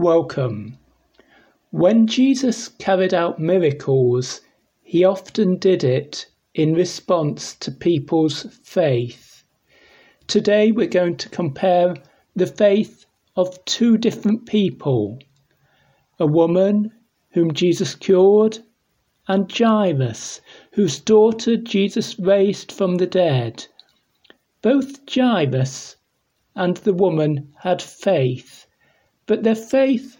Welcome. When Jesus carried out miracles, he often did it in response to people's faith. Today we're going to compare the faith of two different people a woman whom Jesus cured, and Jairus, whose daughter Jesus raised from the dead. Both Jairus and the woman had faith, but their faith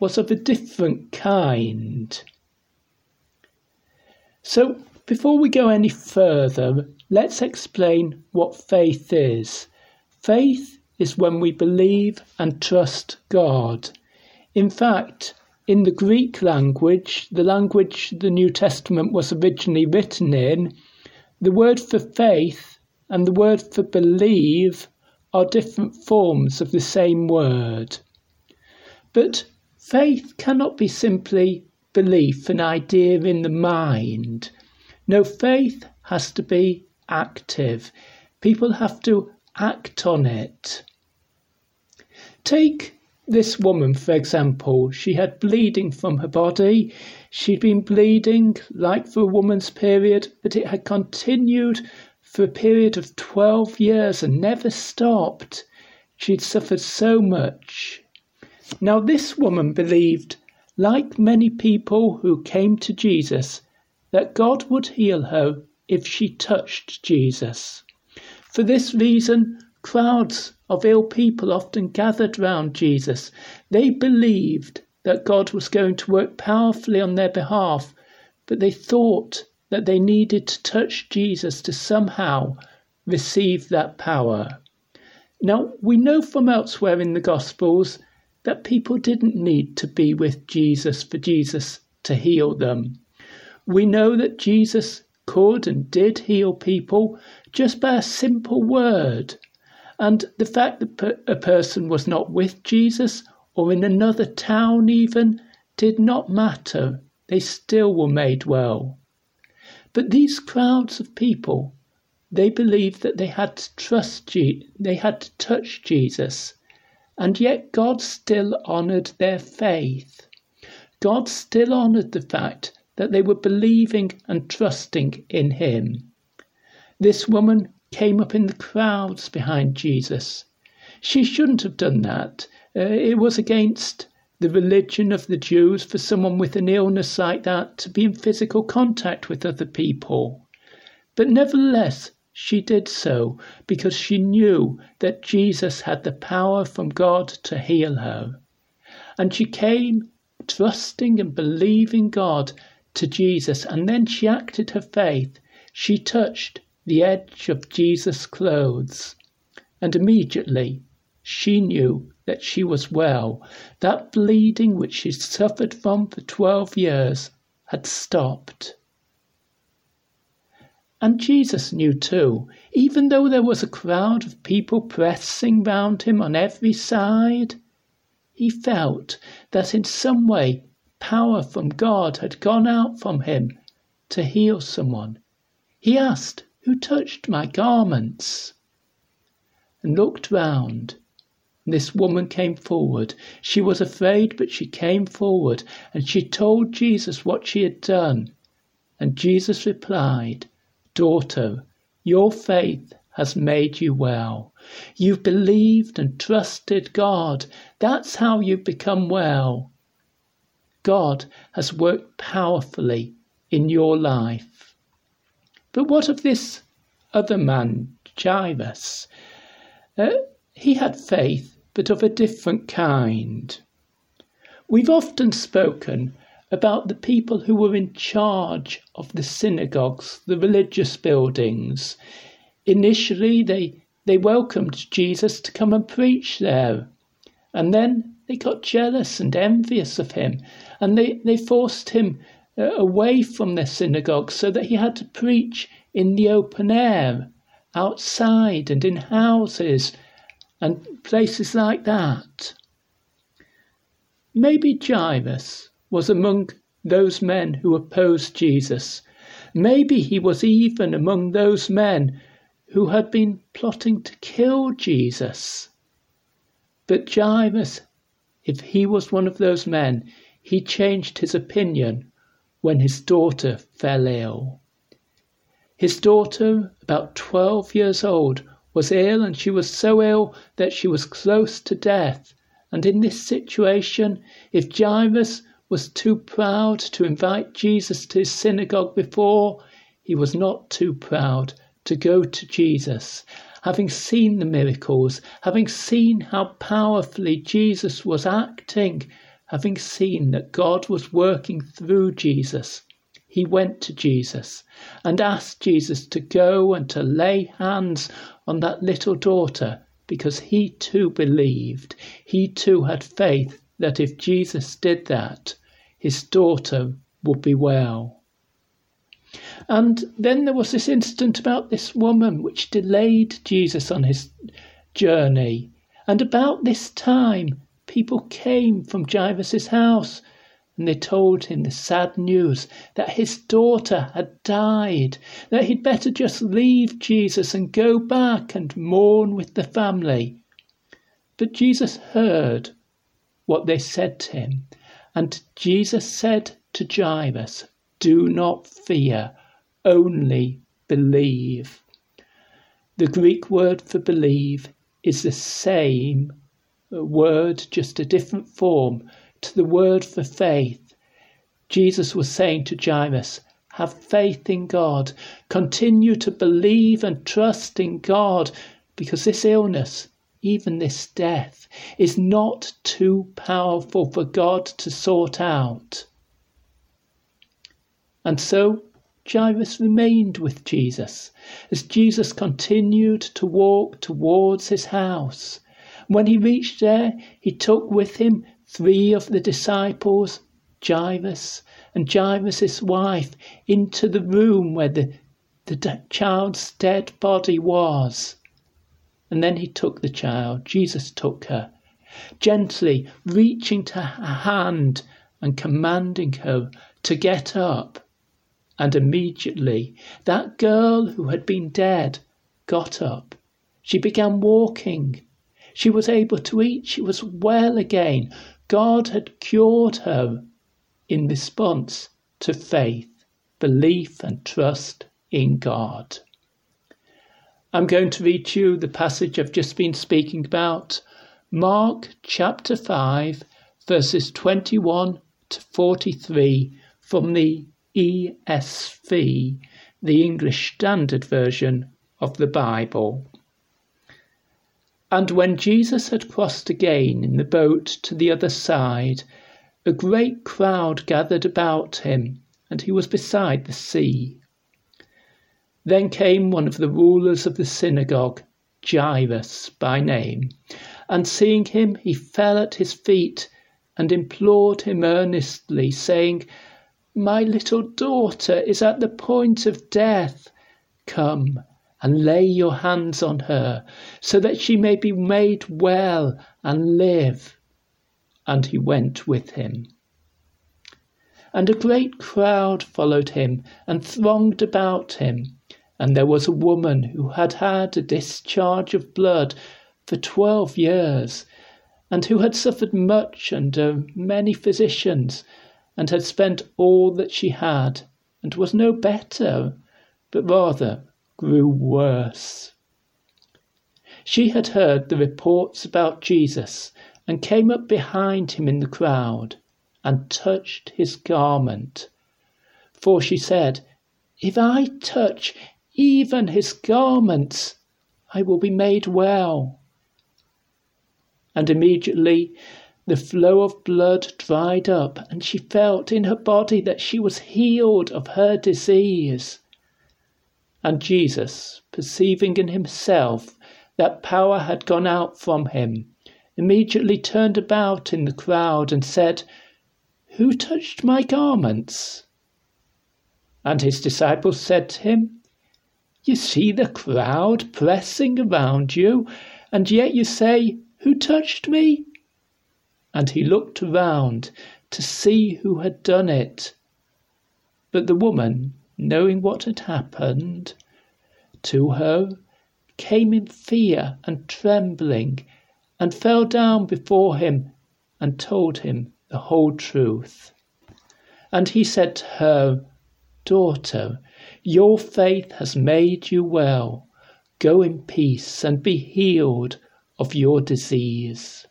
was of a different kind. So, before we go any further, let's explain what faith is. Faith is when we believe and trust God. In fact, in the Greek language, the language the New Testament was originally written in, the word for faith and the word for believe are different forms of the same word. But faith cannot be simply belief, an idea in the mind. No, faith has to be active. People have to act on it. Take this woman, for example. She had bleeding from her body. She'd been bleeding like for a woman's period, but it had continued for a period of 12 years and never stopped. She'd suffered so much. Now, this woman believed, like many people who came to Jesus, that God would heal her if she touched Jesus. For this reason, crowds of ill people often gathered round Jesus. They believed that God was going to work powerfully on their behalf, but they thought that they needed to touch Jesus to somehow receive that power. Now, we know from elsewhere in the Gospels that people didn't need to be with Jesus for Jesus to heal them. We know that Jesus could and did heal people just by a simple word. And the fact that a person was not with Jesus or in another town even did not matter. They still were made well. But these crowds of people, they believed that they had to trust Je- they had to touch Jesus, and yet God still honored their faith. God still honored the fact that they were believing and trusting in him. This woman came up in the crowds behind Jesus. She shouldn't have done that. Uh, it was against the religion of the Jews for someone with an illness like that to be in physical contact with other people. But nevertheless, she did so because she knew that Jesus had the power from God to heal her. And she came trusting and believing God to Jesus, and then she acted her faith. She touched the edge of Jesus' clothes, and immediately she knew that she was well. That bleeding which she suffered from for 12 years had stopped. And Jesus knew too, even though there was a crowd of people pressing round him on every side, he felt that in some way power from God had gone out from him to heal someone. He asked, Who touched my garments? and looked round this woman came forward. She was afraid, but she came forward and she told Jesus what she had done. And Jesus replied, Daughter, your faith has made you well. You've believed and trusted God. That's how you've become well. God has worked powerfully in your life. But what of this other man, Jairus? Uh, he had faith but of a different kind. We've often spoken about the people who were in charge of the synagogues, the religious buildings. Initially, they, they welcomed Jesus to come and preach there. And then they got jealous and envious of him, and they, they forced him uh, away from their synagogue so that he had to preach in the open air, outside and in houses and places like that. Maybe Jairus was among those men who opposed Jesus. Maybe he was even among those men who had been plotting to kill Jesus. But Jairus if he was one of those men, he changed his opinion when his daughter fell ill. His daughter, about 12 years old, was ill and she was so ill that she was close to death. And in this situation, if Jairus was too proud to invite Jesus to his synagogue before, he was not too proud to go to Jesus. Having seen the miracles, having seen how powerfully Jesus was acting, having seen that God was working through Jesus, he went to Jesus and asked Jesus to go and to lay hands on that little daughter because he too believed. He too had faith that if Jesus did that, his daughter would be well. And then there was this incident about this woman which delayed Jesus on his journey. And about this time, people came from Jairus' house and they told him the sad news that his daughter had died, that he'd better just leave Jesus and go back and mourn with the family. But Jesus heard what they said to him, and Jesus said to Jairus, Do not fear, only believe. The Greek word for believe is the same word, just a different form to the word for faith. Jesus was saying to Jairus, have faith in God. Continue to believe and trust in God because this illness, even this death, is not too powerful for God to sort out. And so Jairus remained with Jesus as Jesus continued to walk towards his house. When he reached there, he took with him three of the disciples, Jairus and Jairus' wife, into the room where the, the child's dead body was. And then he took the child, Jesus took her, gently reaching to her hand and commanding her to get up. And immediately that girl who had been dead got up. She began walking. She was able to eat. She was well again. God had cured her in response to faith, belief, and trust in God. I'm going to read you the passage I've just been speaking about, Mark chapter 5, verses 21 to 43 from the ESV, the English Standard Version of the Bible. And when Jesus had crossed again in the boat to the other side, a great crowd gathered about him, and he was beside the sea. Then came one of the rulers of the synagogue, Jairus by name, and seeing him, he fell at his feet and implored him earnestly, saying, My little daughter is at the point of death. Come and lay your hands on her, so that she may be made well and live. And he went with him. And a great crowd followed him and thronged about him. And there was a woman who had had a discharge of blood for twelve years, and who had suffered much under uh, many physicians, and had spent all that she had, and was no better, but rather grew worse. She had heard the reports about Jesus and came up behind him in the crowd and touched his garment. For she said, If I touch even his garments, I will be made well. And immediately the flow of blood dried up, and she felt in her body that she was healed of her disease. And Jesus, perceiving in himself that power had gone out from him, immediately turned about in the crowd and said, Who touched my garments? And his disciples said to him, You see the crowd pressing around you, and yet you say, Who touched me? And he looked around to see who had done it. But the woman knowing what had happened to her, came in fear and trembling, and fell down before him and told him the whole truth. And he said to her, Daughter, your faith has made you well. Go in peace and be healed of your disease.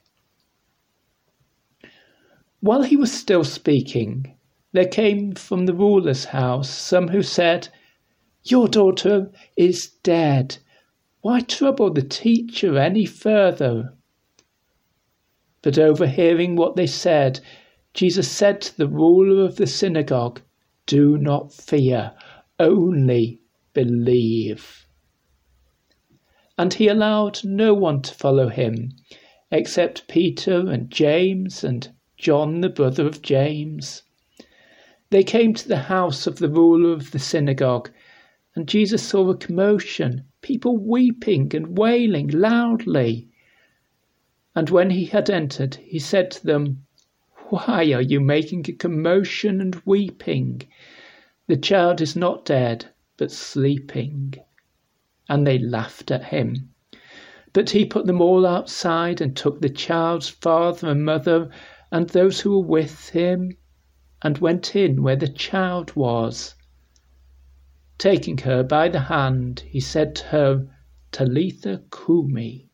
While he was still speaking, there came from the ruler's house some who said, Your daughter is dead. Why trouble the teacher any further? But overhearing what they said, Jesus said to the ruler of the synagogue, Do not fear, only believe. And he allowed no one to follow him except Peter and James and John, the brother of James. They came to the house of the ruler of the synagogue, and Jesus saw a commotion, people weeping and wailing loudly. And when he had entered, he said to them, Why are you making a commotion and weeping? The child is not dead, but sleeping. And they laughed at him. But he put them all outside and took the child's father and mother and those who were with him and went in where the child was. Taking her by the hand, he said to her, Talitha cumi,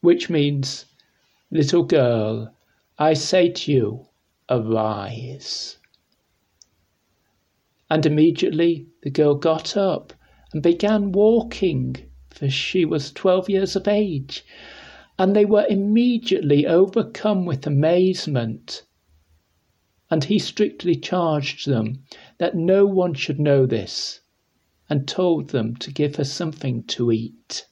which means, Little girl, I say to you, arise. And immediately the girl got up and began walking, for she was twelve years of age. And they were immediately overcome with amazement. And he strictly charged them that no one should know this, and told them to give her something to eat.